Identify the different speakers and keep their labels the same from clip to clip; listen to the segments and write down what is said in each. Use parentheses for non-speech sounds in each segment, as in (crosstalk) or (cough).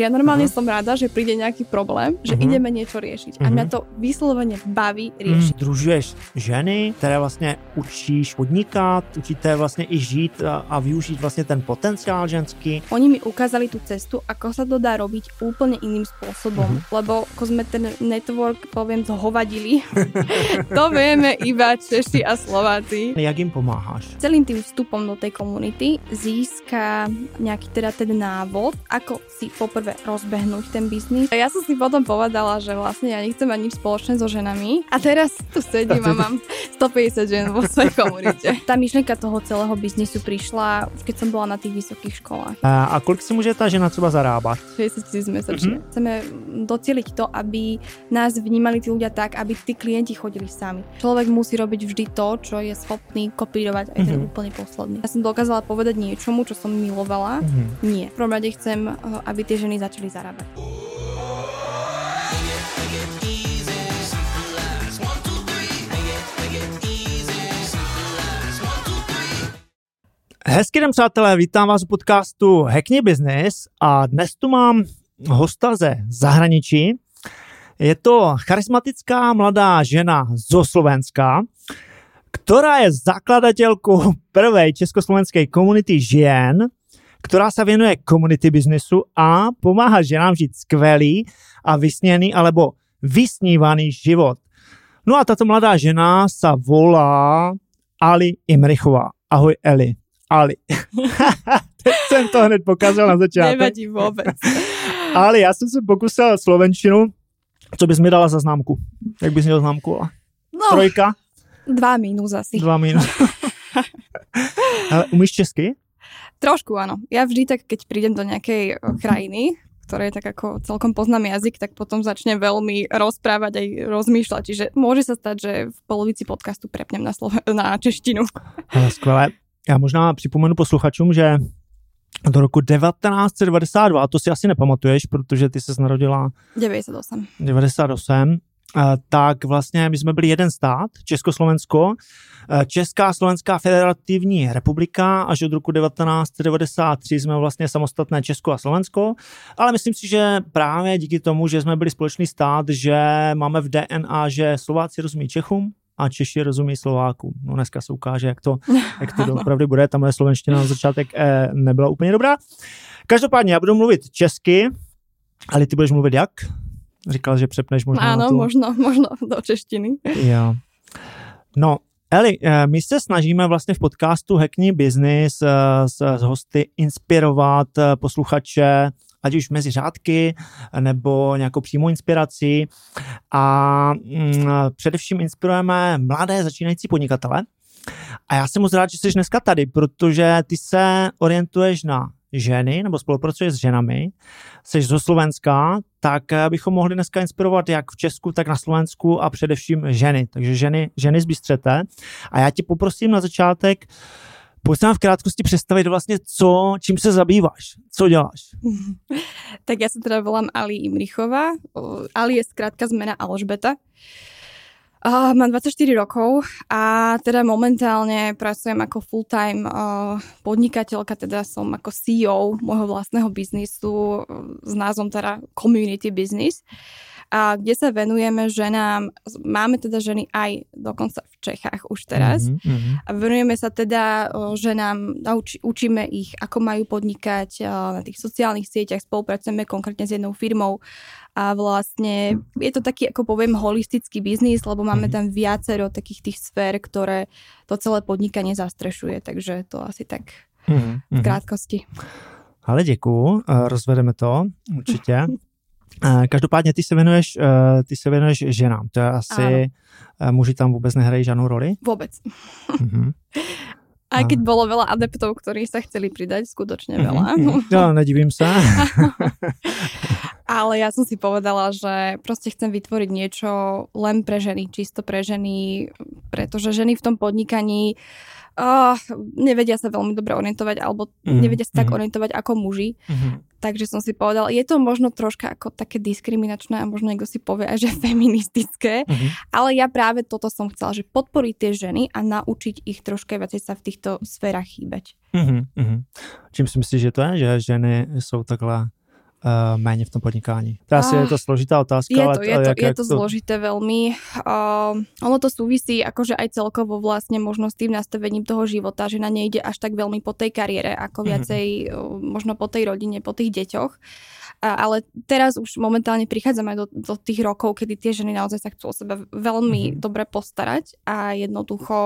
Speaker 1: Že ja normálne uh-huh. som rada, že príde nejaký problém, že uh-huh. ideme niečo riešiť. Uh-huh. A mňa to vyslovene baví riešiť.
Speaker 2: Hmm. Družuješ ženy, které vlastně učíš podnikat, učíte vlastně i žít a, a využít vlastně ten potenciál ženský.
Speaker 1: Oni mi ukázali tú cestu, ako sa to dá robiť úplne iným spôsobom. Uh-huh. Lebo ako sme ten network, poviem, zhovadili, (laughs) to vieme iba Češi a Slováci.
Speaker 2: Jak im pomáháš?
Speaker 1: Celým tým vstupom do tej komunity získa nejaký teda ten návod, ako si poprvé rozbehnúť ten biznis. Ja som si potom povedala, že vlastne ja nechcem mať nič spoločné so ženami. A teraz tu sedím a mám 150 žien vo svojej komunite. (laughs) Tá myšlienka toho celého biznisu prišla, keď som bola na tých vysokých školách.
Speaker 2: A, a kolik si môže tá žena třeba zarábať?
Speaker 1: 60 tisíc mesačne. Mm-hmm. Chceme docieliť to, aby nás vnímali tí ľudia tak, aby tí klienti chodili sami. Človek musí robiť vždy to, čo je schopný kopírovať aj ten mm-hmm. úplne posledný. Ja som dokázala povedať niečomu, čo som milovala. Mm-hmm. Nie. V prvom rade chcem, eh, aby tie ženy začali zarábať.
Speaker 2: Hezký den, přátelé, vítám vás u podcastu Hackney Business a dnes tu mám hosta ze zahraničí. Je to charismatická mladá žena zo Slovenska, ktorá je zakladateľkou prvej československej komunity žien, ktorá sa venuje community biznesu a pomáha ženám žiť skvelý a vysněný alebo vysnívaný život. No a táto mladá žena sa volá Ali Imrichová. Ahoj Eli. Ali. (laughs) Teď jsem to hned pokazal na začátku.
Speaker 1: Nevadí vůbec. (laughs)
Speaker 2: Ali, já jsem se pokusil slovenčinu. Co bys mi dala za známku? Jak bys měl známku?
Speaker 1: No,
Speaker 2: Trojka?
Speaker 1: dva mínus asi.
Speaker 2: Dva minus. Ale (laughs) umíš česky?
Speaker 1: Trošku áno. Ja vždy tak, keď prídem do nejakej eh, krajiny, ktoré tak ako celkom poznám jazyk, tak potom začnem veľmi rozprávať aj rozmýšľať. Čiže môže sa stať, že v polovici podcastu prepnem na, Slove- na češtinu. (laughs)
Speaker 2: Ale skvělé. Já možná připomenu posluchačům, že do roku 1992, a to si asi nepamatuješ, protože ty se narodila
Speaker 1: 98.
Speaker 2: 98, eh, tak vlastně my jsme byli jeden stát, Československo, Česká Slovenská federativní republika, až od roku 1993 jsme vlastně samostatné Česko a Slovensko, ale myslím si, že právě díky tomu, že jsme byli společný stát, že máme v DNA, že Slováci rozumí Čechům, a Češi rozumí Slovákům. No dneska se ukáže, jak to, jak to (laughs) opravdu bude. Ta moje slovenština na začátek eh, nebyla úplně dobrá. Každopádně já budu mluvit česky, ale ty budeš mluvit jak? Říkal, že přepneš možná
Speaker 1: Áno,
Speaker 2: tu...
Speaker 1: možno, možno do češtiny.
Speaker 2: Jo. No, Eli, eh, my se snažíme vlastně v podcastu Hackney Business eh, s, s hosty inspirovat eh, posluchače, ať už mezi řádky nebo nějakou přímou inspirací a mm, především inspirujeme mladé začínající podnikatele. A já jsem moc rád, že jsi dneska tady, protože ty se orientuješ na ženy nebo spolupracuješ s ženami, jsi zo Slovenska, tak eh, bychom mohli dneska inspirovat jak v Česku, tak na Slovensku a především ženy. Takže ženy, ženy z Bystřete. A já tě poprosím na začátek, Pojď nám v krátkosti představit vlastně, co, čím se zabýváš, co děláš. (laughs)
Speaker 1: tak ja sa teda volám Ali Imrichová. Ali je skrátka zmena Alžbeta. Uh, mám 24 rokov a teda momentálne pracujem ako full-time uh, podnikateľka, teda som ako CEO môjho vlastného biznisu uh, s názvom teda Community Business. Uh, a kde sa venujeme ženám, máme teda ženy aj dokonca v Čechách už teraz mm-hmm. a venujeme sa teda ženám, uč, učíme ich, ako majú podnikať na tých sociálnych sieťach, spolupracujeme konkrétne s jednou firmou a vlastne je to taký, ako poviem, holistický biznis, lebo máme mm-hmm. tam viacero takých tých sfér, ktoré to celé podnikanie zastrešuje, takže to asi tak mm-hmm. v krátkosti.
Speaker 2: Ale děkuju, rozvedeme to určitě. (laughs) Každopádně ty se věnuješ, ty se věnuješ ženám, to je asi, ano. muži tam vůbec nehrají žádnou roli?
Speaker 1: Vůbec. Mm-hmm. (laughs) Aj keď bolo veľa adeptov, ktorí sa chceli pridať, skutočne mhm, veľa.
Speaker 2: Mm-hmm. Ja, (laughs) nedivím sa. (laughs)
Speaker 1: Ale ja som si povedala, že proste chcem vytvoriť niečo len pre ženy, čisto pre ženy, pretože ženy v tom podnikaní uh, nevedia sa veľmi dobre orientovať alebo mm, nevedia sa tak mhm. orientovať ako muži. Mm. Takže som si povedal, je to možno troška ako také diskriminačné a možno niekto si povie aj, že (laughs) feministické, mm. ale ja práve toto som chcela, že podporiť tie ženy a naučiť ich troška viacej sa v týchto sférach chýbať.
Speaker 2: Mm. Mm. Čím si myslíš, že to je, že ženy sú takhle méně v tom podnikání? To asi je to složitá otázka.
Speaker 1: Je
Speaker 2: ale
Speaker 1: to, je to, jak, je to, to zložité veľmi. Uh, ono to súvisí akože aj celkovo vlastne možno s tým nastavením toho života, že na nejde až tak veľmi po tej kariére, ako mhm. viacej mm-hmm. uh, možno po tej rodine, po tých deťoch. A, ale teraz už momentálne prichádzame do, do tých rokov, kedy tie ženy naozaj sa chcú o seba veľmi mm-hmm. dobre postarať a jednoducho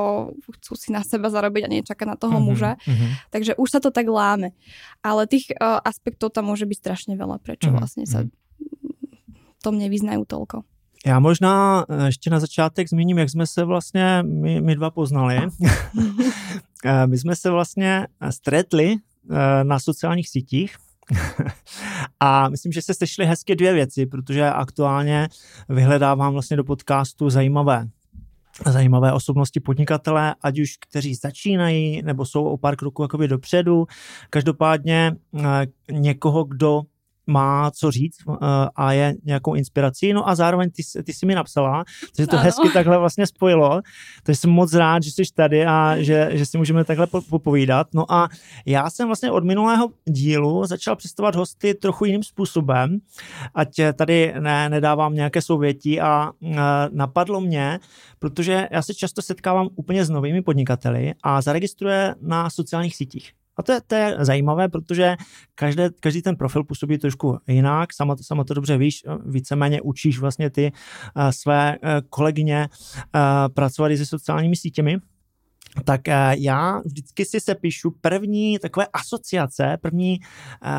Speaker 1: chcú si na seba zarobiť a nečakať na toho mm-hmm. muža. Mm-hmm. Takže už sa to tak láme. Ale tých uh, aspektov tam môže byť strašne veľa, prečo mm-hmm. vlastne sa mhm. tom nevyznajú toľko.
Speaker 2: Já možná e, ještě na začátek zmíním, jak jsme se vlastně my, my dva poznali. (laughs) (laughs) E, my jsme se vlastně stretli na sociálních sítích (laughs) a myslím, že se sešly hezky dvě věci, protože aktuálně vyhledávám vlastně do podcastu zajímavé zajímavé osobnosti podnikatele, ať už kteří začínají, nebo jsou o pár kroků jakoby dopředu. Každopádně eh, někoho, kdo má co říct uh, a je nějakou inspirací. No a zároveň ty, ty jsi mi napsala, že to ano. hezky takhle vlastně spojilo. Takže jsem moc rád, že jsi tady a že, že si můžeme takhle popovídat. No a já jsem vlastně od minulého dílu začal představovat hosty trochu jiným způsobem, ať tady ne, nedávám nějaké souvětí a uh, napadlo mě, protože já se často setkávám úplně s novými podnikateli a zaregistruje na sociálních sítích. A to je, to je zajímavé, protože každé, každý ten profil působí trošku jinak, sama, sama to dobře víš, víceméně učíš vlastně ty uh, své uh, kolegyně uh, pracovat se sociálními sítěmi, tak uh, já vždycky si se píšu první takové asociace, první uh,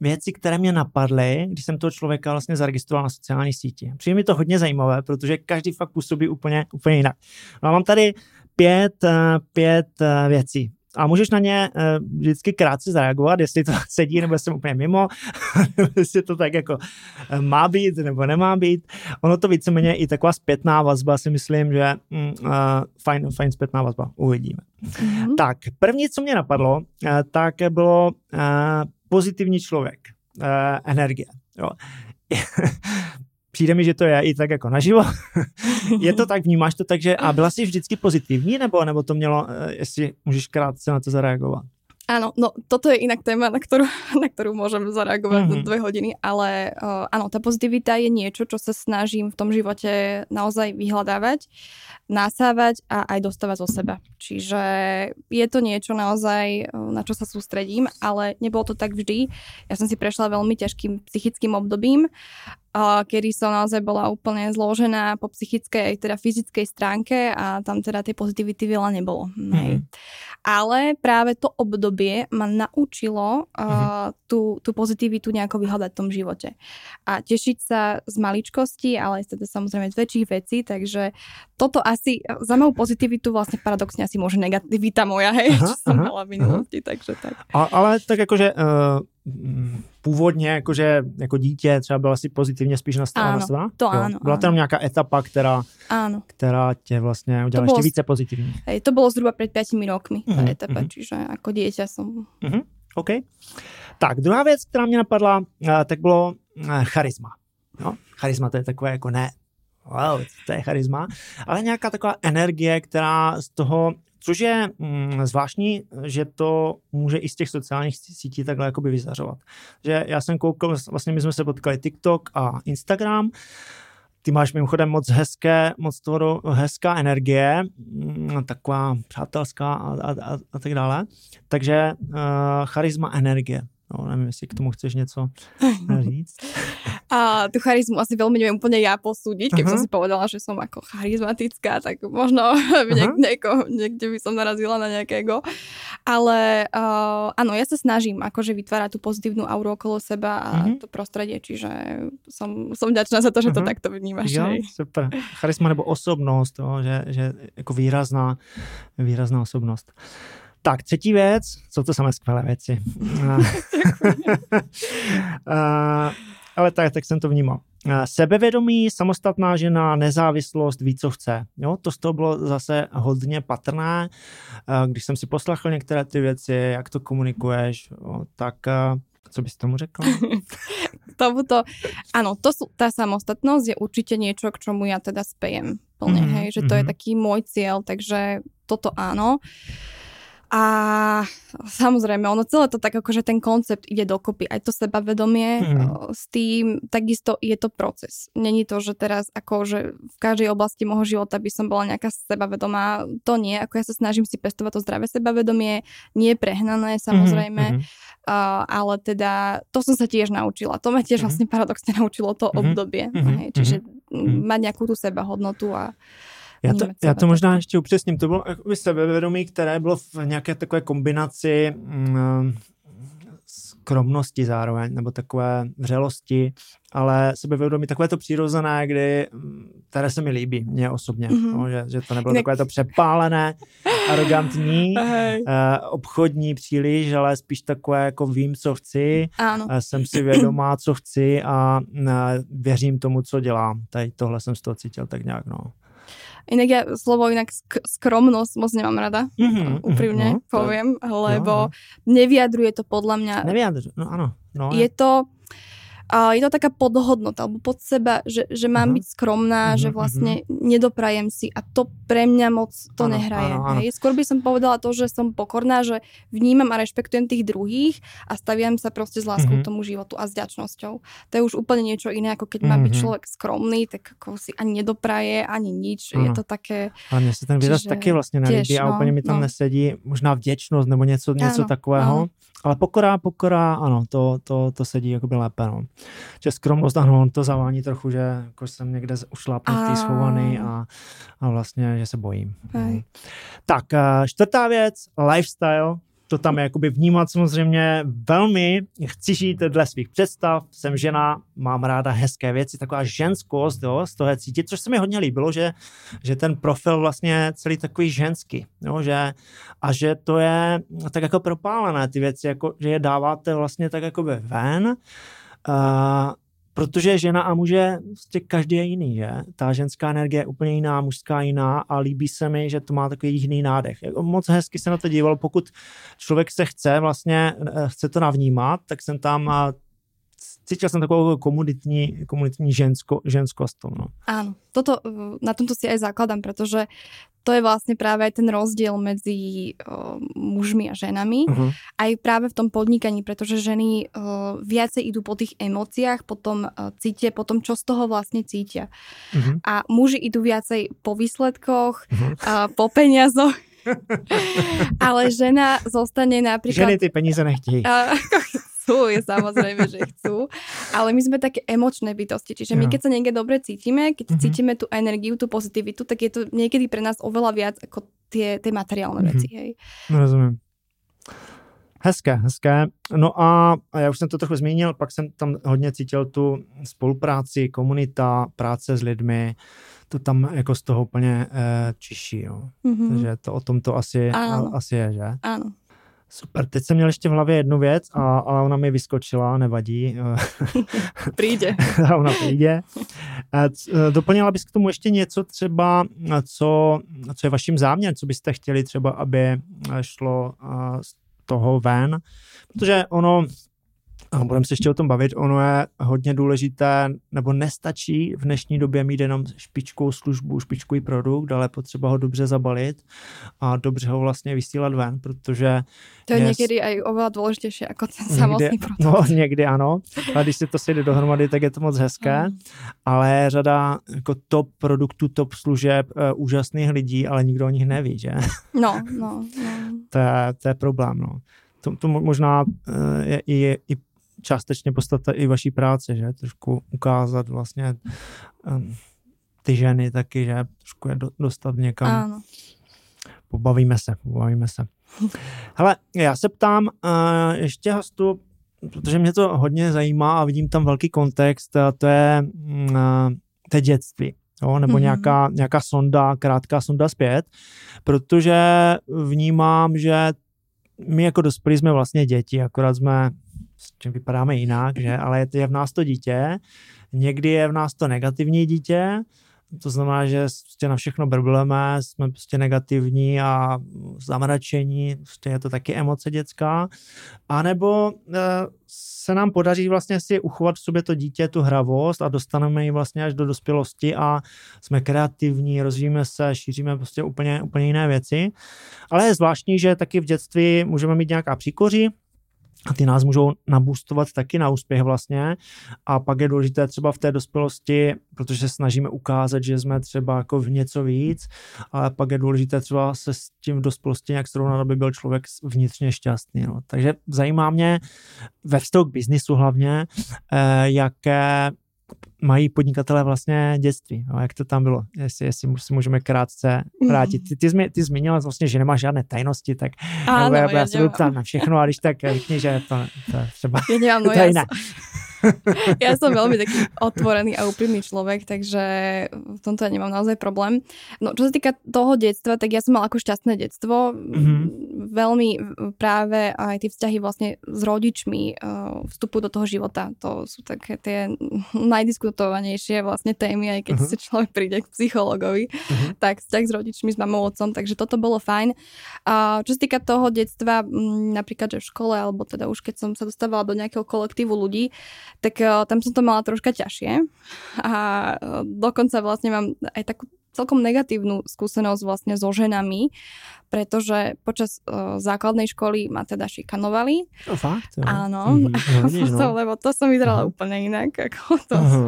Speaker 2: věci, které mě napadly, když jsem toho člověka vlastně zaregistroval na sociální síti. Přijde mi to hodně zajímavé, protože každý fakt působí úplně, úplně jinak. No a mám tady pět, pět věcí a můžeš na ně uh, vždycky krátce zareagovat, jestli to (laughs) sedí, nebo jsem úplně mimo, (laughs) jestli to tak jako uh, má být, nebo nemá být. Ono to víceméně i taková zpětná vazba si myslím, že uh, fajn, fajn zpětná vazba, uvidíme. Mm-hmm. Tak, první, co mě napadlo, uh, tak bylo uh, pozitivní člověk, uh, energie. Jo. Přijde mi, že to je i tak jako naživo. (laughs) je to (laughs) tak, vnímáš to tak, že a byla jsi vždycky pozitivní, nebo, nebo to mělo, eh, jestli můžeš krátce na to zareagovat?
Speaker 1: Áno, no toto je inak téma, na ktorú, (laughs) na ktorú môžem zareagovať mm-hmm. do dve hodiny, ale uh, áno, tá pozitivita je niečo, čo sa snažím v tom živote naozaj vyhľadávať, nasávať a aj dostávať zo seba. Čiže je to niečo naozaj, na čo sa sústredím, ale nebolo to tak vždy. Ja som si prešla veľmi ťažkým psychickým obdobím, kedy som naozaj bola úplne zložená po psychickej teda fyzickej stránke a tam teda tej pozitivity veľa nebolo. Mm-hmm. Ale práve to obdobie ma naučilo uh, tú, tú pozitivitu nejako vyhľadať v tom živote. A tešiť sa z maličkosti, ale aj teda samozrejme z väčších vecí, takže toto asi, za moju pozitivitu vlastne paradoxne asi môže negativita moja, hej, aha, čo som aha, mala v minulosti, aha. takže tak.
Speaker 2: A, ale tak akože uh, původně, jakože jako dítě třeba byla si pozitivně spíš nastavená?
Speaker 1: to jo. áno.
Speaker 2: Byla tam nějaká etapa, která, áno. která tě vlastně udělala ještě více pozitivní?
Speaker 1: Hej, to bylo zhruba před 5 rokmi, ta uh-huh, etapa, uh-huh. čiže jako dieťa som...
Speaker 2: Uh-huh, OK. Tak, druhá věc, která mě napadla, eh, tak bylo eh, charisma. No, charisma to je takové jako ne, wow, to je charisma, ale nějaká taková energie, která z toho Což je mm, zvláštní, že to může i z těch sociálních sítí takhle jakoby vyzařovat. Že já jsem koukal, vlastně my jsme se potkali TikTok a Instagram, ty máš mimochodem moc hezké, moc toho hezká energie, mm, taková přátelská a, a, a, tak dále. Takže uh, charisma energie. No, nevím, jestli k tomu chceš něco (laughs) říct.
Speaker 1: A tú charizmu asi veľmi neviem úplne ja posúdiť, keby uh-huh. som si povedala, že som ako charizmatická, tak možno (laughs) uh-huh. nieko, niekde by som narazila na nejakého. Ale uh, áno, ja sa snažím akože vytvárať tú pozitívnu auru okolo seba a uh-huh. to prostredie, čiže som, som vďačná za to, že uh-huh. to takto vnímaš.
Speaker 2: Jo, super. Charisma nebo osobnost, jo, že, že jako výrazná, výrazná osobnost. Tak, třetí věc, jsou to samé skvělé věci. (laughs) (laughs) ale tak, tak jsem to vnímal. Sebevědomí, samostatná žena, nezávislost, ví, co chce. Jo, to z toho bylo zase hodně patrné. Když jsem si poslechl některé ty věci, jak to komunikuješ, jo, tak co bys tomu řekla? (laughs)
Speaker 1: Tomuto, áno, to sú, tá samostatnosť je určite niečo, k čomu ja teda spejem plne, mm-hmm, hej, že to mm-hmm. je taký môj cieľ, takže toto áno. A samozrejme, ono celé to tak akože ten koncept ide dokopy, aj to sebavedomie mm. s tým, takisto je to proces. Není to, že teraz akože v každej oblasti môjho života by som bola nejaká sebavedomá, to nie, ako ja sa snažím si pestovať to zdravé sebavedomie, nie prehnané samozrejme, mm-hmm. uh, ale teda to som sa tiež naučila, to ma tiež mm-hmm. vlastne paradoxne (laughs) naučilo to mm-hmm. obdobie, mm-hmm. hej, čiže mm-hmm. mať nejakú tú sebahodnotu a
Speaker 2: já to, já to možná ještě upřesním. To bylo jakoby sebevědomí, které bylo v nějaké takové kombinaci mm, skromnosti zároveň, nebo takové vřelosti, ale sebevědomí takové to přirozené, kdy, které se mi líbí, mně osobně, mm-hmm. no, že, že to nebylo takové to přepálené, arrogantní, uh, (laughs) obchodní příliš, ale spíš takové jako vím, co chci,
Speaker 1: ano.
Speaker 2: Uh, jsem si vědomá, co chci a uh, věřím tomu, co dělám. Tady tohle jsem z toho cítil tak nějak, no.
Speaker 1: Inak ja slovo inak sk- skromnosť moc nemám rada, mm-hmm, úprimne no, poviem, lebo no, no. nevyjadruje to podľa mňa...
Speaker 2: Nevyjadruje, no áno. No,
Speaker 1: je to a je to taká podhodnota, alebo pod seba, že, že mám uh-huh. byť skromná, uh-huh, že mhm, vlastne uh-huh. nedoprajem si a to pre mňa moc to ano, nehraje. Ano, ano. Hej? Skôr by som povedala to, že som pokorná, že vnímam a rešpektujem tých druhých a staviam sa proste s láskou uh-huh. tomu životu a s ďačnosťou. To je už úplne niečo iné, ako keď uh-huh. má byť človek skromný, tak ako si ani nedopraje, ani nič. Ano. Je to také...
Speaker 2: Ale mne sa ten výraz čiže... taky vlastne nelíbí a úplne mi tam no. nesedí. Možná vděčnosť nebo něco, něco takového. Ano. Ale pokora, pokora, ano, to, to, to sedí jakoby lépe, no. Že skromnost, ano, to zavání trochu, že jako jsem někde ušlápnutý, schovaný a, a vlastně, že se bojím. No. Tak, eh, čtvrtá věc, lifestyle, to tam jakoby vnímat samozřejmě velmi, chci žít dle svých představ, jsem žena, mám ráda hezké věci, taková ženskost, jo, z toho cítit, což se mi hodně líbilo, že, že ten profil vlastně celý takový ženský, jo, že, a že to je tak jako propálené ty věci, jako, že je dáváte vlastně tak jako ven, uh, protože žena a muže, prostě každý je jiný, že? Ta ženská energie je úplně jiná, mužská jiná a líbí se mi, že to má takový jiný nádech. Moc hezky se na to díval, pokud člověk se chce vlastně, eh, chce to navnímat, tak jsem tam cítil som takovou komunitní, komunitní žensko, ženskost. No.
Speaker 1: Áno, toto, na tomto si aj zakladám, pretože to je vlastne práve aj ten rozdiel medzi uh, mužmi a ženami. Uh-huh. Aj práve v tom podnikaní, pretože ženy uh, viacej idú po tých emóciách, potom uh, cítia, potom čo z toho vlastne cítia. Uh-huh. A muži idú viacej po výsledkoch, uh-huh. uh, po peniazoch. (laughs) Ale žena zostane napríklad...
Speaker 2: Ženy ty peníze nechtějí. (laughs)
Speaker 1: Chcú, je samozrejme, že chcú. Ale my sme také emočné bytosti, čiže my keď sa niekde dobre cítime, keď mm-hmm. cítime tú energiu, tú pozitivitu, tak je to niekedy pre nás oveľa viac ako tie, tie materiálne mm-hmm. veci. Hej.
Speaker 2: No, rozumím. Hezké, hezké. No a, a já už jsem to trochu zmínil, pak jsem tam hodně cítil tu spolupráci, komunita, práce s lidmi, to tam jako z toho úplně e, čiší, jo. Mm-hmm. Takže to o tom to asi, a, asi je, že?
Speaker 1: Ano.
Speaker 2: Super, teď jsem měl ještě v hlavě jednu věc, a, ale ona mi vyskočila, nevadí. (laughs)
Speaker 1: Přijde. (laughs)
Speaker 2: ona přijde. Doplnila bys k tomu ještě něco třeba, co, co je vaším záměrem, co byste chtěli třeba, aby šlo z toho ven, protože ono a budeme se ještě o tom bavit, ono je hodně důležité, nebo nestačí v dnešní době mít jenom špičkou službu, špičkový produkt, ale potřeba ho dobře zabalit a dobře ho vlastně vysílat ven, protože...
Speaker 1: To je, je někdy i oveľa důležitější jako ten samotný produkt.
Speaker 2: No, (laughs) někdy ano, ale když si to sejde dohromady, tak je to moc hezké, mm. ale řada jako top produktů, top služeb, uh, úžasných lidí, ale nikdo o nich neví, že? (laughs)
Speaker 1: No, no, no.
Speaker 2: to, je, to je problém, no. To, to možná uh, je, je i částečně podstata i vaší práce, že trošku ukázat vlastně um, ty ženy taky, že trošku je do, dostat někam.
Speaker 1: Ano.
Speaker 2: Pobavíme se, pobavíme se. Hele, já se ptám uh, ještě hostu, protože mě to hodně zajímá a vidím tam velký kontext, a to je uh, to dětství. Jo, nebo mm-hmm. nějaká, nějaká sonda, krátká sonda zpět, protože vnímám, že my jako dospělí jsme vlastně děti, akorát jsme s čím vypadáme jinak, že? ale je v nás to dítě, někdy je v nás to negativní dítě, to znamená, že prostě na všechno brbleme, jsme prostě negativní a zamračení, prostě je to taky emoce dětská. A nebo e, se nám podaří vlastně si uchovat v sobě to dítě, tu hravost a dostaneme ji vlastně až do dospělosti a jsme kreativní, rozvíjíme se, šíříme prostě úplně, úplně jiné věci. Ale je zvláštní, že taky v dětství můžeme mít nějaká příkoří, a ty nás můžou nabůstovat taky na úspěch vlastně a pak je důležité třeba v té dospělosti, protože se snažíme ukázat, že jsme třeba jako v něco víc, ale pak je důležité třeba se s tím v dospělosti nějak srovnat, aby byl člověk vnitřně šťastný. No. Takže zajímá mě ve vztahu k biznisu hlavně, eh, jaké mají podnikatelé vlastně dětství. No, jak to tam bylo? Jestli, jestli si můžeme krátce vrátit. Ty, ty, jsi, ty zmínila vlastně, že nemáš žádné tajnosti, tak
Speaker 1: Áno,
Speaker 2: já,
Speaker 1: ja,
Speaker 2: já se budu na všechno, a když tak řekni, že to, to třeba
Speaker 1: Ja nemám, (laughs) no
Speaker 2: je
Speaker 1: ja, som veľmi taký otvorený a úprimný človek, takže v tomto ja nemám naozaj problém. No, čo sa týka toho detstva, tak ja som mal ako šťastné detstvo.
Speaker 2: Mhm.
Speaker 1: Veľmi práve aj tie vzťahy vlastne s rodičmi uh, vstupujú do toho života. To sú také tie najdiskutovanejšie vlastne témy, aj keď
Speaker 2: Mhm.
Speaker 1: si človek príde k psychologovi,
Speaker 2: Mhm.
Speaker 1: tak vzťah s rodičmi, s mamou, otcom, takže toto bolo fajn. A čo sa týka toho detstva, napríklad, že v škole, alebo teda už keď som sa dostávala do nejakého kolektívu ľudí, tak uh, tam som to mala troška ťažšie. A uh, dokonca vlastne mám aj takú celkom negatívnu skúsenosť vlastne so ženami, pretože počas uh, základnej školy ma teda šikanovali.
Speaker 2: No, fakt, jo.
Speaker 1: Áno.
Speaker 2: Mhm. (laughs) No,
Speaker 1: Potom,
Speaker 2: no.
Speaker 1: lebo to som vyzerala
Speaker 2: Aha.
Speaker 1: úplne inak. Ako to
Speaker 2: Aha.
Speaker 1: som,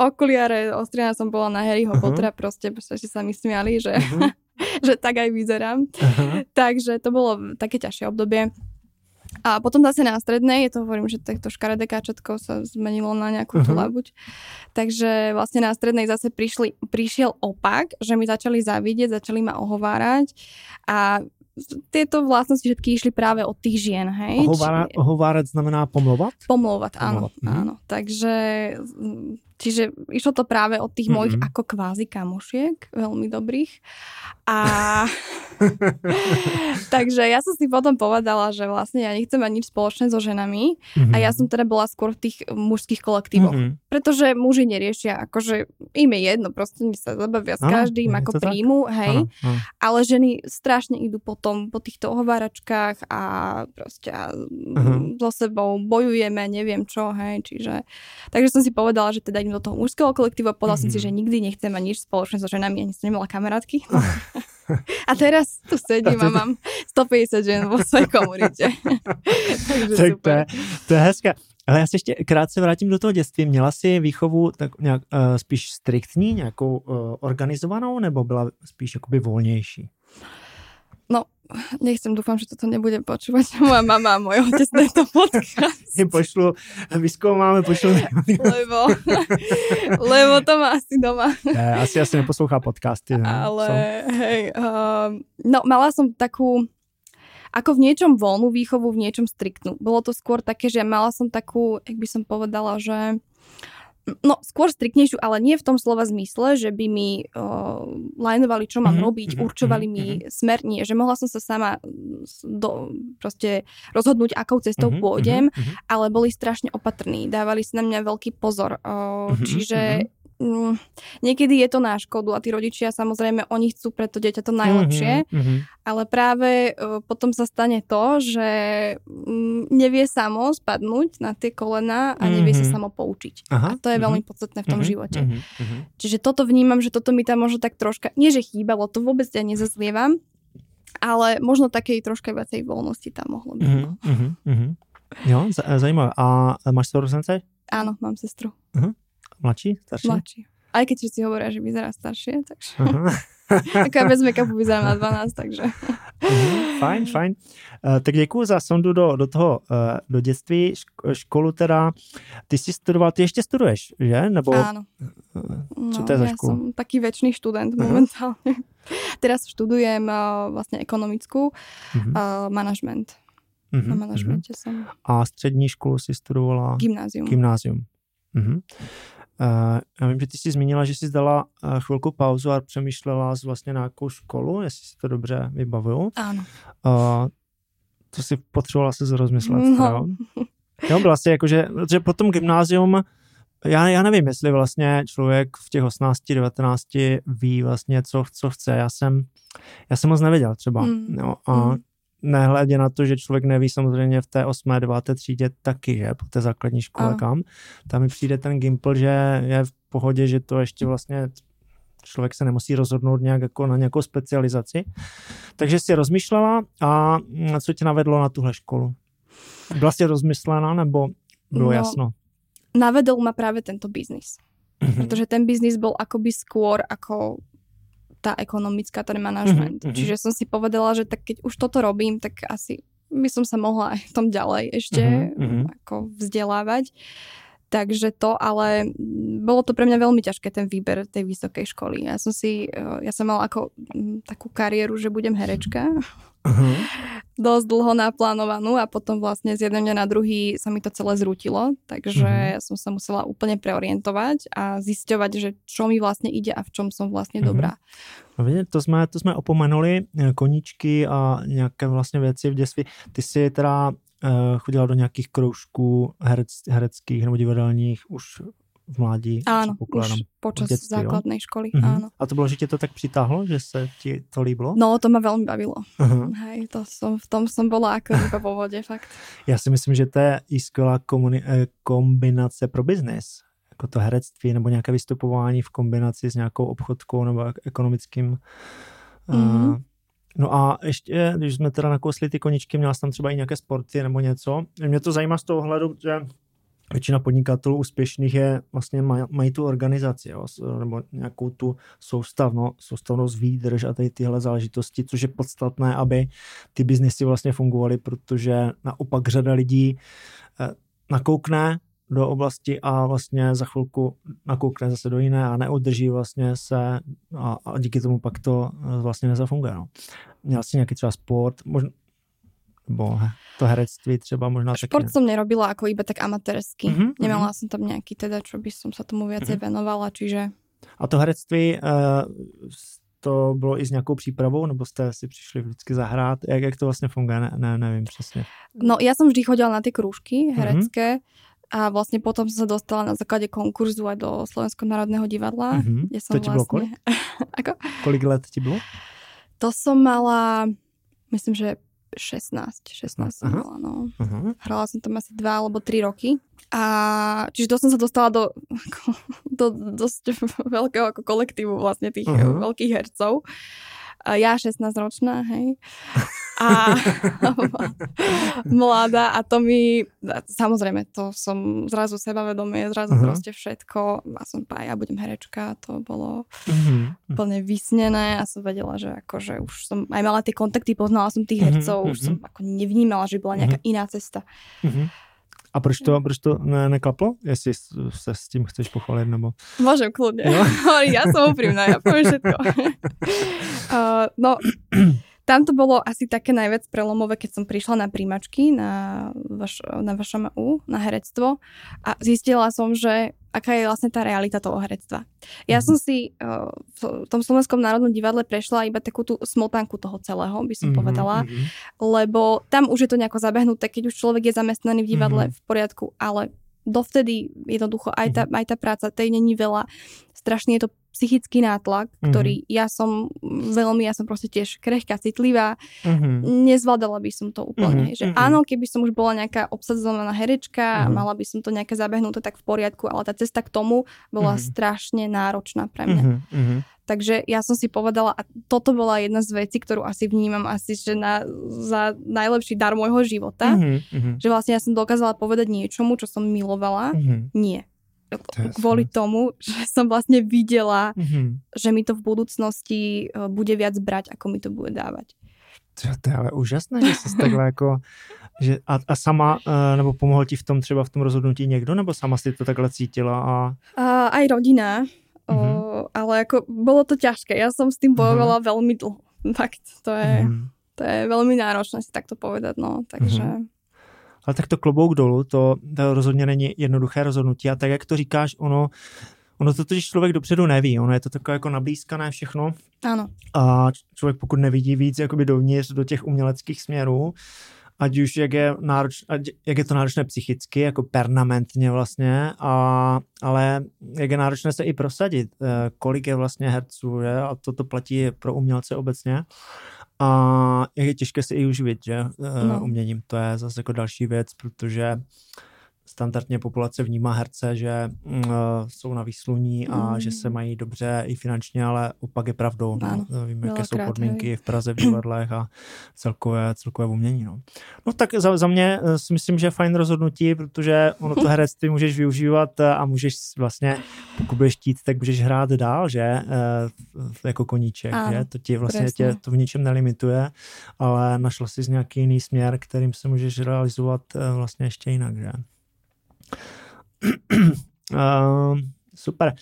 Speaker 1: okuliare, ostriana som bola na Harryho
Speaker 2: Aha.
Speaker 1: Pottera, proste ešte sa mi smiali, že,
Speaker 2: Mhm. (laughs)
Speaker 1: že tak aj vyzerám.
Speaker 2: Aha.
Speaker 1: Takže to bolo také ťažšie obdobie. A potom zase na strednej, to hovorím, že takto škaredé káčatko sa zmenilo na nejakú labuť. Takže vlastne na strednej zase prišli, prišiel opak, že mi začali závidieť, začali ma ohovárať a tieto vlastnosti všetky išli práve od tých žien, hej?
Speaker 2: Ohovára,
Speaker 1: Či-
Speaker 2: ohovárat znamená pomlouvat?
Speaker 1: Pomlouvať, áno,
Speaker 2: Pomlouvať, mhm.
Speaker 1: áno. Takže, mm, čiže išlo to práve od tých
Speaker 2: Mhm.
Speaker 1: mojich ako kvázi kamošiek, veľmi dobrých. A (laughs) takže ja som si potom povedala, že vlastne ja nechcem mať nič spoločné so ženami
Speaker 2: Mhm.
Speaker 1: a ja som teda bola skôr v tých mužských kolektívoch.
Speaker 2: Mhm.
Speaker 1: Pretože muži neriešia, akože im je jedno, proste oni sa zabavia s každým, ako
Speaker 2: tak.
Speaker 1: príjmu, hej.
Speaker 2: Áno, áno.
Speaker 1: Ale ženy strašne idú potom po týchto ohováračkách a proste
Speaker 2: Mhm.
Speaker 1: so sebou bojujeme, neviem čo, hej, čiže... Takže som si povedala, že teda idem do toho mužského kolektívu a povedala som si,
Speaker 2: Mhm.
Speaker 1: že nikdy nechcem mať nič spoločné so ženami, ani som nemala kamarátky. (laughs) a teraz tu sedím a mám 150 žen vo svojej komunite. (laughs) Takže
Speaker 2: Tak to je, to je hezké. Ale já se ještě krátce vrátím do toho dětství. Měla jsi výchovu tak nějak uh, spíš striktní, nějakou uh, organizovanou, nebo byla spíš jakoby volnější?
Speaker 1: Nechcem, dúfam, že toto nebude počúvať (laughs) moja mama a môj otec tento podcast.
Speaker 2: Jim (laughs) pošlu, vyzkoumáme, pošlu. (laughs)
Speaker 1: lebo, lebo to má asi doma.
Speaker 2: asi asi neposlouchá podcasty. Ne?
Speaker 1: Ale
Speaker 2: Co?
Speaker 1: hej, um, no mala som takú ako v niečom voľnú výchovu, v niečom striktnú. Bolo to skôr také, že mala som takú, jak by som povedala, že no skôr striktnejšiu, ale nie v tom slova zmysle, že by mi uh, lajnovali, čo mám
Speaker 2: Mhm,
Speaker 1: robiť,
Speaker 2: mhm,
Speaker 1: určovali
Speaker 2: mhm,
Speaker 1: mi smer, nie, že mohla som sa sama do, proste rozhodnúť, akou cestou pôjdem, ale boli strašne opatrní, dávali si na mňa veľký pozor.
Speaker 2: Mhm,
Speaker 1: čiže mm, niekedy je to na škodu a tí rodičia samozrejme, oni chcú pre to dieťa to najlepšie,
Speaker 2: Mhm, mhm.
Speaker 1: ale práve o, potom sa stane to, že mm, nevie samo spadnúť na tie kolena a nevie sa
Speaker 2: Mhm.
Speaker 1: samo poučiť.
Speaker 2: Aha,
Speaker 1: A to je
Speaker 2: mhm,
Speaker 1: veľmi podstatné v tom
Speaker 2: mhm,
Speaker 1: živote.
Speaker 2: mhm, mhm.
Speaker 1: Čiže toto vnímam, že toto mi tam možno tak troška, nie že chýbalo, to vôbec ja nezazlievam, ale možno takej troška viacej voľnosti tam mohlo byť.
Speaker 2: Mhm, mhm. Jo, z- zajímavé. A máš sourozence?
Speaker 1: Áno, mám sestru.
Speaker 2: Mladší? Starší?
Speaker 1: Mladší. Aj keď všetci hovoria, že vyzerá staršie, takže ako ja bez make-upu vyzerám na 12, takže
Speaker 2: Mhm, fajn, fajn. Uh, tak děkuji za sondu do, do toho, uh, do dětství, šk- školu teda. Ty jsi studoval, ty ještě studuješ, že? Nebo
Speaker 1: áno.
Speaker 2: uh,
Speaker 1: No,
Speaker 2: to je za
Speaker 1: ja
Speaker 2: školu?
Speaker 1: som taký väčší študent
Speaker 2: Aha.
Speaker 1: momentálne. Teraz študujem uh, vlastne ekonomickú
Speaker 2: mhm,
Speaker 1: uh, (laughs) manažment.
Speaker 2: mhm,
Speaker 1: Na
Speaker 2: mhm.
Speaker 1: manažmente som.
Speaker 2: A střední školu si studovala
Speaker 1: Gymnázium.
Speaker 2: gymnázium. Mhm. Já vím, že ty jsi zmínila, že jsi dala uh, chvilku pauzu a přemýšlela jsi vlastně na jakou školu, jestli si to dobře vybavuju.
Speaker 1: Áno.
Speaker 2: Uh, to si potřebovala se rozmyslet.
Speaker 1: No.
Speaker 2: jo? Jo, byla si jakože, že potom gymnázium já, já nevím, jestli vlastně člověk v těch 18, 19 ví vlastně, co, co chce. Já jsem, já jsem moc nevěděl třeba. Mm. No, a mm. Nehledě na to, že člověk neví samozřejmě v té 8. 9. třídě taky, že po té základní škole a. kam. Tam mi přijde ten gimpl, že je v pohodě, že to ještě vlastně člověk se nemusí rozhodnout nějak jako na nějakou specializaci. Takže si rozmýšlela a co tě navedlo na tuhle školu? Byla jsi rozmyslená nebo bylo no, jasno?
Speaker 1: Navedol ma práve tento biznis. Mm-hmm. Pretože ten biznis bol akoby skôr ako tá ekonomická, ten manažment. Mm-hmm. Čiže som si povedala, že tak keď už toto robím, tak asi by som sa mohla aj v tom ďalej ešte mm-hmm. ako vzdelávať. Takže to, ale bolo to pre mňa veľmi ťažké ten výber tej vysokej školy. Ja som si, eh, ja som mala ako takú kariéru, že budem herečka. Uh-huh. (laughs) Dosť dlho naplánovanú a potom vlastne z jedného dňa na druhý sa mi to celé zrútilo, takže uh-huh. som sa musela úplne preorientovať a zisťovať, že čo mi vlastne ide a v čom som vlastne uh-huh. dobrá.
Speaker 2: No vidíte, to jsme, to jsme opomenuli, eh, koníčky a nějaké vlastně věci v dětství. Ty si teda chodila do nějakých kroužků herec, hereckých nebo divadelních už v mládí?
Speaker 1: Áno, už počas detství, základnej jo? školy,
Speaker 2: uh-huh.
Speaker 1: áno.
Speaker 2: A to bolo, že ti to tak přitáhlo, že sa ti to líbilo?
Speaker 1: No, to ma veľmi bavilo. Uh-huh. Hej, to som, v tom som bola ako iba vode, fakt.
Speaker 2: Já si myslím, že to je i skvělá komuni- eh, kombinace pro biznis. Jako to herectví nebo nějaké vystupování v kombinaci s nějakou obchodkou nebo ekonomickým uh, No a ještě, když jsme teda nakousli ty koničky, měla jsi tam třeba i nějaké sporty nebo něco. Mě to zajímá z toho hledu, že většina podnikatelů úspěšných je vlastně maj, mají tu organizaci, jo, nebo nějakou tu soustavno, soustavnost výdrž a tady tyhle záležitosti, což je podstatné, aby ty biznesy vlastně fungovaly, protože naopak řada lidí eh, nakoukne do oblasti a vlastně za chvilku nakoukne zase do jiné a neudrží vlastně se a, a díky tomu pak to eh, vlastně nezafunguje. No. Měl jsi nějaký třeba sport, možná, nebo to herectví třeba možná
Speaker 1: Šport taky ne. som nerobila ako iba tak amatérsky. Mm-hmm, Nemala mm-hmm. som tam nejaký teda, čo by som sa tomu viacej mm-hmm. venovala, čiže...
Speaker 2: A to herectví, uh, to bylo i s nějakou přípravou, nebo jste si přišli vždycky zahrát? Jak, jak to vlastně funguje? Ne, ne, nevím přesně.
Speaker 1: No, ja som vždy chodila na tie krúžky herecké mm-hmm. A vlastne potom som sa dostala na základe konkurzu aj do Slovenského národného divadla. Mm-hmm. Kde som
Speaker 2: to ti
Speaker 1: vlastne...
Speaker 2: bylo kolik? (laughs)
Speaker 1: Ako?
Speaker 2: Kolik let ti bylo?
Speaker 1: To som mala, myslím, že 16, 16 som mala, no. Uh-huh. Hrala som tam asi 2 alebo 3 roky. A čiže to som sa dostala do, (laughs) do dosť (laughs) veľkého ako kolektívu vlastne tých uh-huh. veľkých hercov. Ja 16 ročná, hej. A (laughs) mladá a to mi, samozrejme, to som zrazu sebavedomie, zrazu uh-huh. proste všetko. A som pa, ja budem herečka, to bolo uh-huh. plne vysnené a som vedela, že akože už som aj mala tie kontakty, poznala som tých hercov, uh-huh. už som ako nevnímala, že bola nejaká uh-huh. iná cesta. Uh-huh.
Speaker 2: A proč to, proč to ne, neklaplo? Jestli se s tím chceš pochválit, nebo...
Speaker 1: Môžem kľudne. No? (laughs) ja som úprimná, ja poviem všetko. (laughs) uh, no, (clears throat) tam to bolo asi také najviac prelomové, keď som prišla na príjmačky na, vaš, na vašom U, na herectvo a zistila som, že aká je vlastne tá realita toho herectva. Ja mm. som si uh, v tom Slovenskom národnom divadle prešla iba takú tú smoltánku toho celého, by som mm-hmm, povedala, mm-hmm. lebo tam už je to nejako zabehnuté, keď už človek je zamestnaný v divadle mm-hmm. v poriadku, ale dovtedy jednoducho aj tá, mhm. aj tá práca, tej není veľa. Strašne je to psychický nátlak, ktorý mm-hmm. ja som veľmi, ja som proste tiež krehká, citlivá, mm-hmm. nezvládala by som to úplne. Mm-hmm. Že mm-hmm. áno, keby som už bola nejaká obsadzovaná herečka mm-hmm. a mala by som to nejaké zabehnuté, tak v poriadku, ale tá cesta k tomu bola mm-hmm. strašne náročná pre mňa. Mm-hmm. Takže ja som si povedala, a toto bola jedna z vecí, ktorú asi vnímam asi, že na, za najlepší dar môjho života, mm-hmm. že vlastne ja som dokázala povedať niečomu, čo som milovala, mm-hmm. nie. Kvôli tomu, že som vlastne videla, mm-hmm. že mi to v budúcnosti e, bude viac brať, ako mi to bude dávať.
Speaker 2: To, to je ale úžasné, že jsi takhle jako, že a, a sama, uh, nebo pomohl ti v tom třeba v tom rozhodnutí někdo, nebo sama si to takhle cítila? A...
Speaker 1: Uh, aj rodina, Mm-hmm. O, ale ako bolo to ťažké. Ja som s tým mhm. bojovala mm-hmm. veľmi dlho. Fakt, to je, mm-hmm. to je veľmi náročné si takto povedať, no. Takže... Mm-hmm.
Speaker 2: Ale tak to klobouk dolů, to, to rozhodně není jednoduché rozhodnutí a tak, jak to říkáš, ono, ono to totiž člověk dopředu neví, ono je to takové jako nablízkané všechno.
Speaker 1: Ano.
Speaker 2: A člověk pokud nevidí víc jakoby dovnitř do těch uměleckých směrů, ať už jak je, nároč, ať, jak je to náročné psychicky, jako permanentně vlastně, a, ale jak je náročné se i prosadit, eh, kolik je vlastně herců, že? a toto platí pro umělce obecně. A je těžké se i uživit, že, eh, no. uměním, to je zase jako další věc, protože standardně populace vnímá herce, že uh, jsou na výsluní a mm. že se mají dobře i finančně, ale opak je pravdou. No. no víme, jaké jsou podmínky hej. v Praze v divadlech a celkové, celkové umění. No. no tak za, za mě eh, si myslím, že je fajn rozhodnutí, protože ono to (laughs) herectví můžeš využívat a můžeš vlastně, pokud budeš chtít, tak můžeš hrát dál, že? Uh, jako koníček, ano, že? To ti vlastně tě to v ničem nelimituje, ale našla jsi nějaký jiný směr, kterým se můžeš realizovat uh, vlastně ještě jinak, že? Uh, super.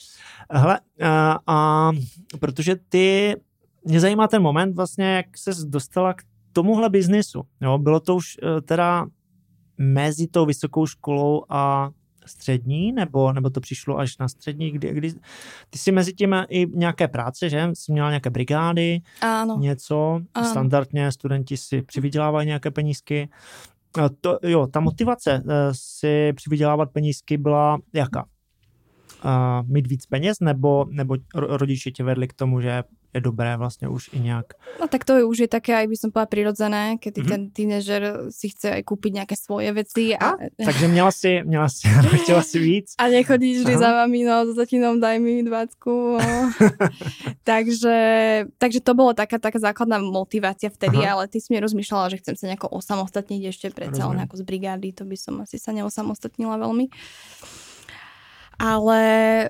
Speaker 2: Hele, uh, a protože ty, mě zajímá ten moment vlastně, jak se dostala k tomuhle biznisu. Jo? Bylo to už uh, teda mezi tou vysokou školou a střední, nebo, nebo to přišlo až na střední, kdy, kdy ty jsi mezi tím i nějaké práce, že? Jsi měla nějaké brigády,
Speaker 1: ano.
Speaker 2: něco, ano. standardně studenti si přivydělávají nějaké penízky, to, jo, ta motivace eh, si přivydělávat penízky byla jaká? Uh, mít víc peněz, nebo, nebo rodiče tě vedli k tomu, že je dobré vlastne už i nejak.
Speaker 1: No tak to je už je také, aj by som povedala, prirodzené, keď mm-hmm. ten tínežer si chce aj kúpiť nejaké svoje veci. A...
Speaker 2: a takže měla si, měla si, (laughs) chtěla si víc.
Speaker 1: A nechodíš vždy za vami, no, za tatinom daj mi dvacku. No. (laughs) takže, takže to bolo taká, taká základná motivácia vtedy, Aha. ale ty si mi rozmýšľala, že chcem sa nejako osamostatniť ešte predsa len ako z brigády, to by som asi sa neosamostatnila veľmi. Ale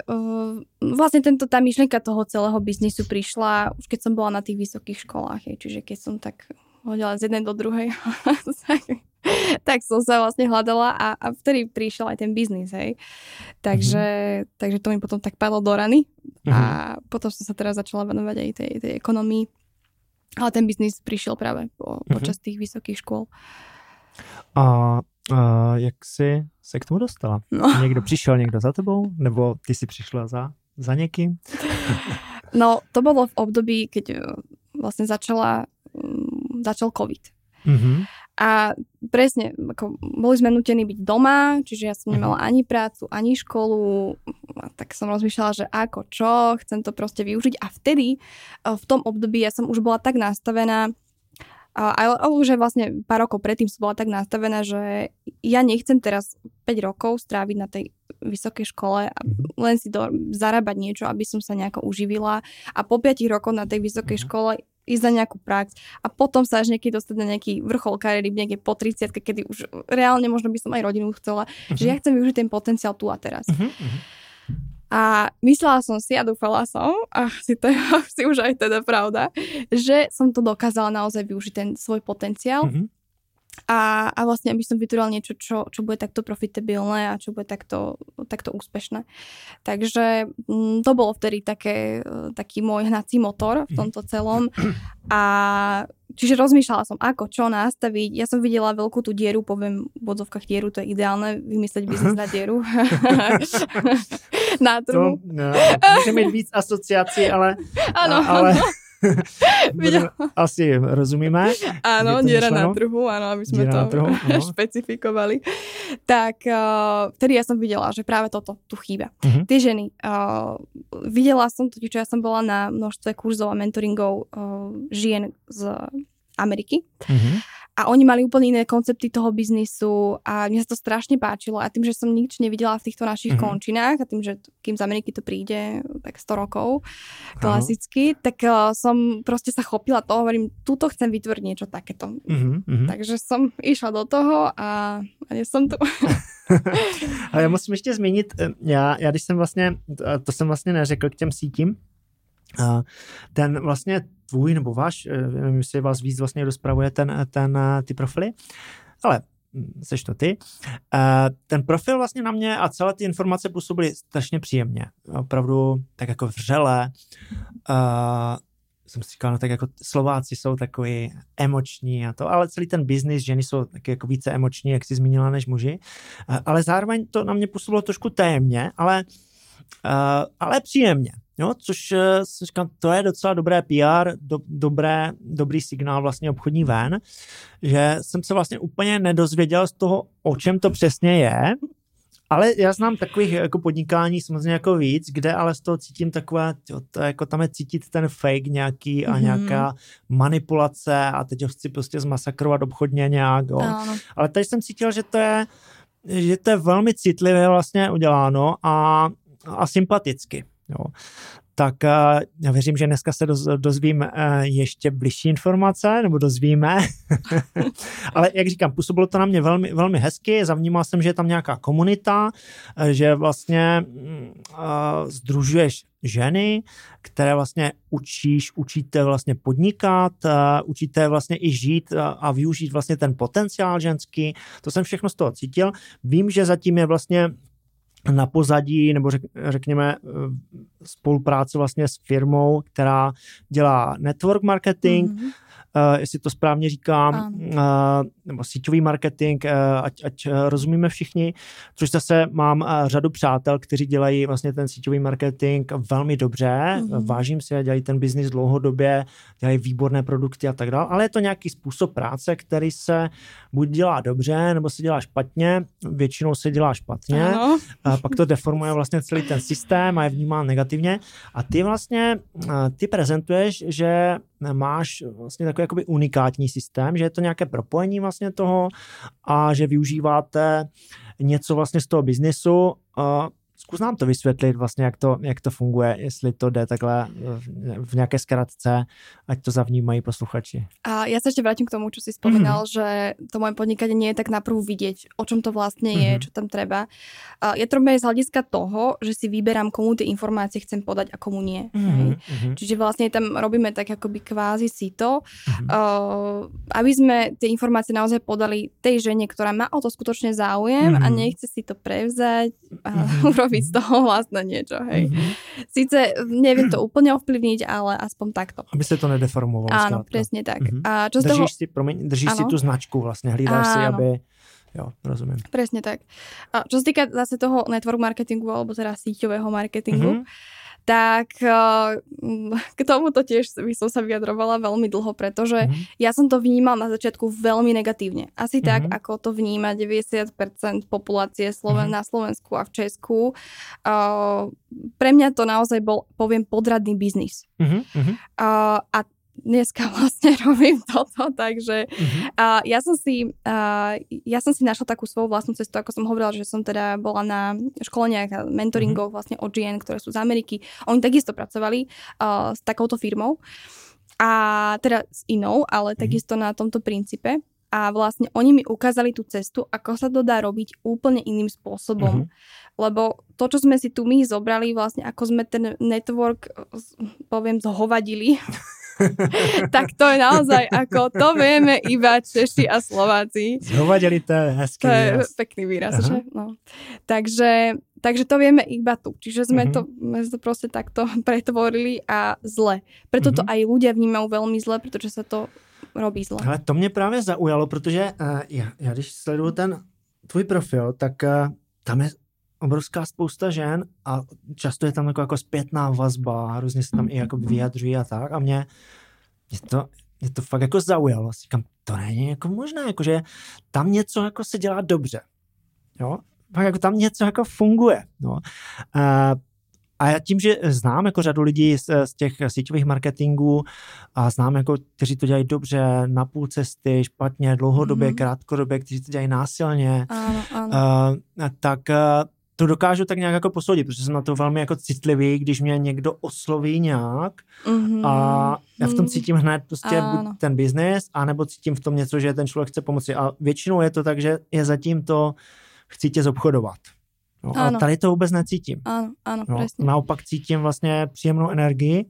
Speaker 1: uh, vlastne tento, tá myšlienka toho celého biznisu prišla už keď som bola na tých vysokých školách, hej, čiže keď som tak hodila z jednej do druhej, (laughs) tak, som sa vlastne hľadala a, a vtedy prišiel aj ten biznis, hej. Takže, mm-hmm. takže to mi potom tak padlo do rany mm-hmm. a mhm. potom som sa teraz začala venovať aj tej, tej ekonomii. Ale ten biznis prišiel práve po, mm-hmm. počas tých vysokých škôl.
Speaker 2: A a jak jsi se k tomu dostala? No. Někdo přišel někdo za tebou? Nebo ty si přišla za, za někým? (laughs)
Speaker 1: No, to bolo v období, keď e, vlastne začala, mm, začal COVID. Mm-hmm. A presne, ako boli sme nutení byť doma, čiže ja som nemala mm-hmm. ani prácu, ani školu, a tak som rozmýšľala, že ako, čo, chcem to proste využiť. A vtedy, e, v tom období, ja som už bola tak nastavená, ale už vlastne pár rokov predtým som bola tak nastavená, že ja nechcem teraz 5 rokov stráviť na tej vysokej škole a mm-hmm. len si do, zarábať niečo, aby som sa nejako uživila a po 5 rokoch na tej vysokej mm-hmm. škole ísť za nejakú prax a potom sa až niekedy dostať na nejaký vrchol kariéry, niekde po 30 kedy už reálne možno by som aj rodinu chcela, mm-hmm. že mhm. ja chcem využiť ten potenciál tu a teraz. Mm-hmm. A myslela som si a dúfala som, a si to je (laughs) si už aj teda pravda, že som to dokázala naozaj využiť ten svoj potenciál. Mm-hmm. A, a vlastne, aby som vytvorila niečo, čo, čo bude takto profitabilné a čo bude takto, takto úspešné. Takže mm, to bolo vtedy také, taký môj hnací motor v tomto celom. A čiže rozmýšľala som, ako, čo nastaviť. Ja som videla veľkú tú dieru, poviem v bodzovkách dieru, to je ideálne, vymysleť biznis na dieru. (laughs) na trhu. To, no,
Speaker 2: môže mať víc asociácií, ale... Áno. Ale... (laughs) Asi rozumíme.
Speaker 1: Áno, diera na trhu, áno, aby sme diera to trhu, (laughs) špecifikovali. Tak uh, vtedy ja som videla, že práve toto tu chýba. Uh-huh. Tie ženy. Uh, videla som totiž, čo ja som bola na množstve kurzov a mentoringov uh, žien z Ameriky. Uh-huh a oni mali úplne iné koncepty toho biznisu a mne sa to strašne páčilo a tým, že som nič nevidela v týchto našich mm-hmm. končinách a tým, že kým z Ameriky to príde tak 100 rokov klasicky, Aha. tak uh, som proste sa chopila toho, hovorím, túto chcem vytvoriť niečo takéto. Mm-hmm. Takže som (laughs) išla do toho a, a nie som tu. (laughs)
Speaker 2: Ale já musím ještě zmínit, eh, já, já když jsem vlastně, to jsem vlastně neřekl k těm sítím, ten vlastně tvůj nebo váš, eh, nevím, jestli vás víc vlastně rozpravuje ten, ten, eh, ty profily, ale seš to ty. Eh, ten profil vlastně na mě a celé ty informace působily strašně příjemně. Opravdu tak jako vřele. jsem si říkal, no tak jako Slováci jsou takový emoční a to, ale celý ten biznis, ženy jsou taky jako více emoční, jak jsi zmínila, než muži. Ale zároveň to na mě působilo trošku témně, ale, ale příjemně. Jo, což eh, říkám, to je docela dobré PR, do, dobré, dobrý signál vlastně obchodní ven, že jsem se vlastně úplně nedozvěděl z toho, o čem to přesně je, ale já znám takových jako podnikání samozřejmě jako víc, kde ale z toho cítím takové, jo, to jako tam je cítit ten fake nějaký a mm-hmm. nějaká manipulace a teď ho chci prostě zmasakrovat obchodně nějak, jo. Ale tady jsem cítil, že to je, že to je velmi citlivě vlastně uděláno a, a sympaticky. Jo. Tak uh, já věřím, že dneska se doz, dozvím uh, ještě bližší informace, nebo dozvíme. (laughs) Ale jak říkám, působilo to na mě velmi, velmi hezky, zavnímal jsem, že je tam nějaká komunita, uh, že vlastně uh, združuješ ženy, které vlastně učíš, učíte vlastně podnikat, uh, učíte vlastně i žít uh, a využít vlastně ten potenciál ženský. To jsem všechno z toho cítil. Vím, že zatím je vlastně na pozadí, nebo řek, řekněme spolupráce vlastně s firmou, která dělá network marketing, mm-hmm. Uh, jestli to správně říkám, uh, nebo síťový marketing, uh, ať, ať rozumíme všichni, což zase mám uh, řadu přátel, kteří dělají vlastně ten síťový marketing velmi dobře, mm-hmm. vážím si a dělají ten biznis dlouhodobě, dělají výborné produkty a tak dále, ale je to nějaký způsob práce, který se buď dělá dobře, nebo se dělá špatně, většinou se dělá špatně, uh, pak to deformuje vlastně celý ten systém a je vnímán negativně. A ty vlastně, uh, ty prezentuješ, že máš vlastně takový jakoby unikátní systém, že je to nějaké propojení vlastně toho a že využíváte něco vlastně z toho biznesu Zkus nám to vysvětlit vlastně, jak to, jak to funguje, jestli to jde takhle v nějaké zkratce, ať to zavnímají posluchači.
Speaker 1: A ja sa ešte vrátim k tomu, čo si spomínal, mm-hmm. že to moje podnikanie nie je tak naprv vidieť, o čom to vlastne je, mm-hmm. čo tam treba. A je to z hľadiska toho, že si vyberám, komu tie informácie chcem podať a komu nie. Mm-hmm. Čiže vlastne tam robíme tak akoby kvázi sito, mm-hmm. uh, aby sme tie informácie naozaj podali tej žene, ktorá má o to skutočne záujem mm-hmm. a nechce si to prevzať a (laughs) mm-hmm. urobiť z toho vlastne niečo, hej. Mm-hmm. Sice neviem to úplne ovplyvniť, ale aspoň takto.
Speaker 2: Aby sa to nedeformovalo.
Speaker 1: Áno, skladka. presne tak. Mm-hmm. A čo
Speaker 2: držíš toho... si, promiň, držíš si tú značku vlastne, hlídáš si, aby... Jo, rozumiem.
Speaker 1: Presne tak. A čo sa týka zase toho network marketingu, alebo teda síťového marketingu, mm-hmm tak eh, k tomuto tiež by som sa vyjadrovala veľmi dlho, pretože mm-hmm. ja som to vnímal na začiatku veľmi negatívne. Asi mm-hmm. tak, ako to vníma 90% populácie Sloven- mm-hmm. na Slovensku a v Česku. Uh, pre mňa to naozaj bol, poviem, podradný biznis. Mm-hmm. Uh, a dneska (laughs) vlastne robím toto, takže uh-huh. uh, ja som si uh, ja som si našla takú svoju vlastnú cestu, ako som hovorila, že som teda bola na školeniach a mentoringoch uh-huh. vlastne od žien, ktoré sú z Ameriky. Oni takisto pracovali uh, s takouto firmou a teda s inou, ale uh-huh. takisto na tomto princípe a vlastne oni mi ukázali tú cestu, ako sa to dá robiť úplne iným spôsobom. Uh-huh. Lebo to, čo sme si tu my zobrali, vlastne ako sme ten network, poviem, zhovadili, (laughs) (laughs) tak to je naozaj ako, to vieme iba Češi a Slováci.
Speaker 2: Zhovadili to hezký
Speaker 1: To je výraz. pekný výraz, Aha. že? No. Takže, takže to vieme iba tu. Čiže sme, uh-huh. to, sme to proste takto (laughs) pretvorili a zle. Preto uh-huh. to mhm. aj ľudia vnímajú veľmi zle, pretože sa to robí zle.
Speaker 2: Ale to mě právě zaujalo, protože uh, já, já když sleduju ten tvůj profil, tak uh, tam je obrovská spousta žen a často je tam jako, jako zpětná vazba, hrozně se tam i jako vyjadřují a tak a mě, mě to, mě to fakt jako zaujalo. Říkám, to není jako možné, jakože tam něco jako se dělá dobře. Jo? Fakt jako tam něco jako funguje. No. A, a já tím, že znám jako řadu lidí z, z těch síťových marketingů a znám jako, kteří to dělají dobře, na půl cesty, špatně, dlouhodobě, mm-hmm. krátkodobě, kteří to dělají násilně,
Speaker 1: ano, ano.
Speaker 2: Uh, tak uh, to dokážu tak nějak jako posoudit, protože jsem na to velmi jako citlivý, když mě někdo osloví nějak mm-hmm. a já v tom cítím hned prostě buď ten biznis, anebo cítím v tom něco, že ten člověk chce pomoci. A většinou je to tak, že je zatím to chci tě zobchodovat. No, ale tady to vůbec necítím.
Speaker 1: Ano, ano, no,
Speaker 2: Naopak cítím vlastně příjemnou energii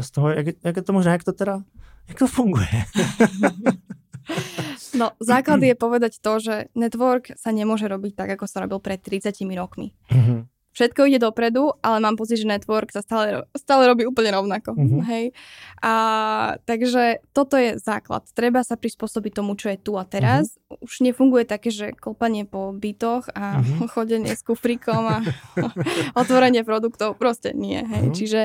Speaker 2: z toho, jak, jak je to možné, jak to teda, jak to funguje. (laughs)
Speaker 1: No, základ je povedať to, že network sa nemôže robiť tak, ako sa robil pred 30 rokmi. Mm-hmm. všetko ide dopredu, ale mám pocit, že network sa stále, stále robí úplne rovnako. Mm-hmm. Hej. A, takže toto je základ. Treba sa prispôsobiť tomu, čo je tu a teraz. Mm-hmm. Už nefunguje také, že klopanie po bytoch a mm-hmm. (laughs) chodenie s kufrikom a (laughs) otvorenie produktov. Proste nie. Hej. Mm-hmm. Čiže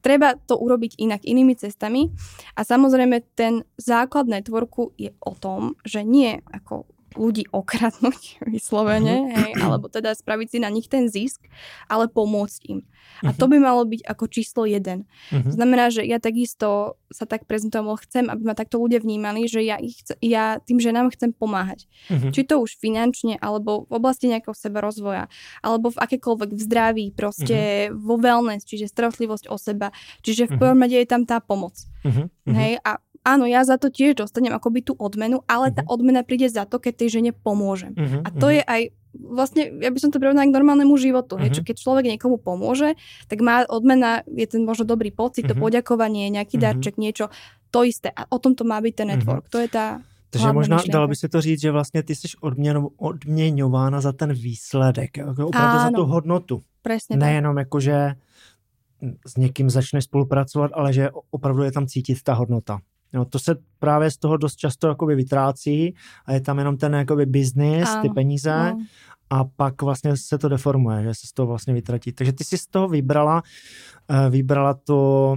Speaker 1: treba to urobiť inak, inými cestami. A samozrejme ten základ networku je o tom, že nie ako ľudí okradnúť (laughs) vyslovene, mhm. hej, alebo teda spraviť si na nich ten zisk, ale pomôcť im. A to mhm. by malo byť ako číslo jeden. Uh-huh. Znamená, že ja takisto sa tak prezentujem, chcem, aby ma takto ľudia vnímali, že ja, ich, ja tým ženám chcem pomáhať. Uh-huh. Či to už finančne, alebo v oblasti nejakého seba rozvoja, alebo v akékoľvek v zdraví, proste uh-huh. vo wellness, čiže starostlivosť o seba. Čiže v prvom rade je tam tá pomoc. Uh-huh. Hej, a áno, ja za to tiež dostanem akoby tú odmenu, ale uh-huh. tá mhm. odmena príde za to, keď tej žene pomôžem. Uh-huh. A to uh-huh. je aj vlastne, ja by som to prirovnala k normálnemu životu. Uh-huh. Hej, čo keď človek niekomu pomôže, tak má odmena, je ten možno dobrý pocit, uh-huh. to poďakovanie, nejaký uh-huh. darček, niečo, to isté. A o tom to má byť ten network. Uh-huh. To je tá
Speaker 2: takže možná myšlenka. dalo by se to říct, že vlastně ty jsi odměno, odměňována za ten výsledek, opravdu Áno, za tu hodnotu.
Speaker 1: Presne
Speaker 2: Nejenom jako, že s někým začneš spolupracovat, ale že opravdu je tam cítit ta hodnota. No, to se právě z toho dost často jakoby vytrácí a je tam jenom ten jakoby business, ty peníze no. a pak vlastně se to deformuje, že se z toho vlastně vytratí. Takže ty si z toho vybrala, eh, vybrala to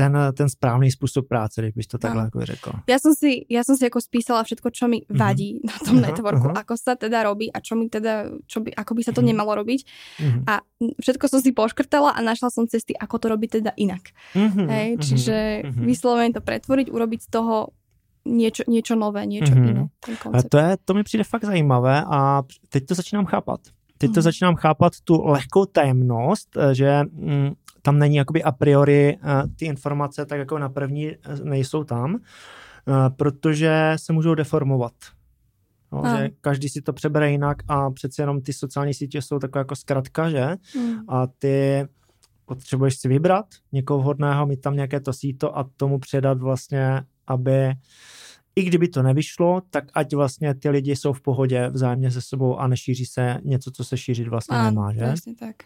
Speaker 2: ten, ten správný spôsob práce, když to takhle ako řekla.
Speaker 1: Ja som, si, ja som si ako spísala všetko, čo mi mhm. vadí uh-huh. na tom uh-huh. networku, uh-huh. ako sa teda robí a čo mi teda, čo by, ako by sa to uh-huh. nemalo robiť. Uh-huh. A všetko som si poškrtala a našla som cesty, ako to robiť teda inak. Uh-huh. Hej, čiže uh-huh. vyslovene to pretvoriť, urobiť z toho niečo, niečo nové, niečo uh-huh. iné.
Speaker 2: A to, je, to mi přijde fakt zajímavé a teď to začínám chápat. Teď to začínám chápat tu lehkou tajemnost, že mm, tam není jakoby a priori uh, ty informace tak jako na první eh, nejsou tam, uh, protože se můžou deformovat. No, že každý si to přebere jinak a přeci jenom ty sociální sítě jsou takové jako zkratka, že? Mm. A ty potřebuješ si vybrat někoho vhodného, mít tam nějaké to síto a tomu předat vlastně, aby i kdyby to nevyšlo, tak ať vlastně ty lidi jsou v pohodě vzájemně se sebou a nešíří se něco, co se šířit vlastně ano, nemá, že?
Speaker 1: tak.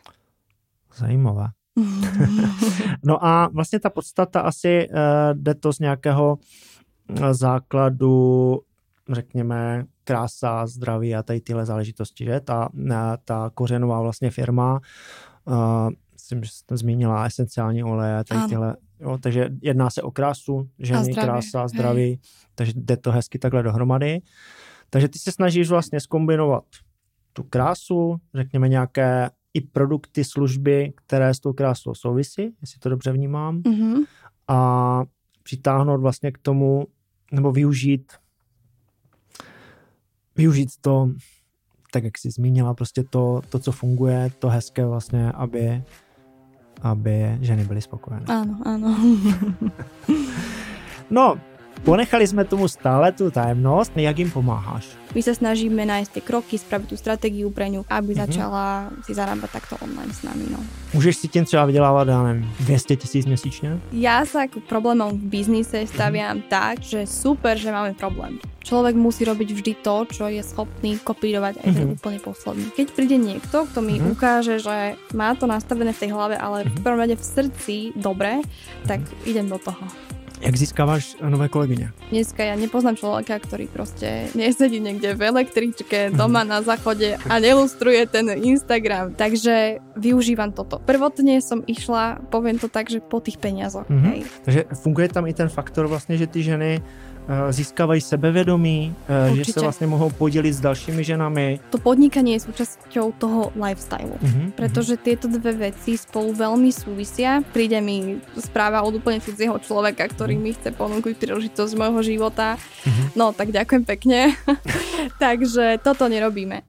Speaker 2: Zajímavé. (laughs) no a vlastně ta podstata asi uh, jde to z nějakého eh, základu, řekněme, krása, zdraví a tady tyhle záležitosti, že? Ta, eh, ta kořenová vlastně firma, uh, myslím, že jste zmínila esenciální oleje, tady tyhle, jo, takže jedná se o krásu, ženy, zdraví, krása, zdraví, hej. takže jde to hezky takhle dohromady. Takže ty se snažíš vlastně skombinovat tu krásu, řekněme nějaké i produkty, služby, které s tou krásou souvisí, jestli to dobře vnímám, mm-hmm. a přitáhnout vlastně k tomu, nebo využít využít to, tak jak jsi zmínila, prostě to, to co funguje, to hezké vlastně, aby, aby ženy byly spokojené.
Speaker 1: Ano, ano. (laughs) (laughs)
Speaker 2: no, Ponechali sme tomu stále tú tajemnosť, jak im pomáhaš?
Speaker 1: My sa snažíme nájsť tie kroky, spraviť tú stratégiu pre ňu, aby mm-hmm. začala si zarábať takto online s nami. No.
Speaker 2: Můžeš si tím třeba vydělávat, já nevím, 200 tisíc měsíčně?
Speaker 1: Ja sa k problémom v biznise staviam mm-hmm. tak, že super, že máme problém. Človek musí robiť vždy to, čo je schopný kopírovať aj ten mm-hmm. úplne posledný. Keď príde niekto, kto mi mm-hmm. ukáže, že má to nastavené v tej hlave, ale mm-hmm. v prvom rade v srdci dobre, tak mm-hmm. idem do toho.
Speaker 2: Jak získávaš nové kolegyne?
Speaker 1: Dneska ja nepoznám človeka, ktorý proste nesedí niekde v električke doma na záchode a nelustruje ten Instagram. Takže využívam toto. Prvotne som išla, poviem to tak, že po tých peniazoch. Mm-hmm. Hej.
Speaker 2: Takže funguje tam i ten faktor vlastne, že ty ženy Eh, získávají sebevědomí, Určite. že se vlastně mohou podělit s dalšími ženami.
Speaker 1: To podnikanie je súčasťou toho lifestylu, uh-huh, pretože uh-huh. tieto dve veci spolu veľmi súvisia. Príde mi správa od úplne cudzieho človeka, ktorý uh-huh. mi chce ponúknuť príležitosť môjho života. Uh-huh. No, tak ďakujem pekne. (laughs) Takže toto nerobíme.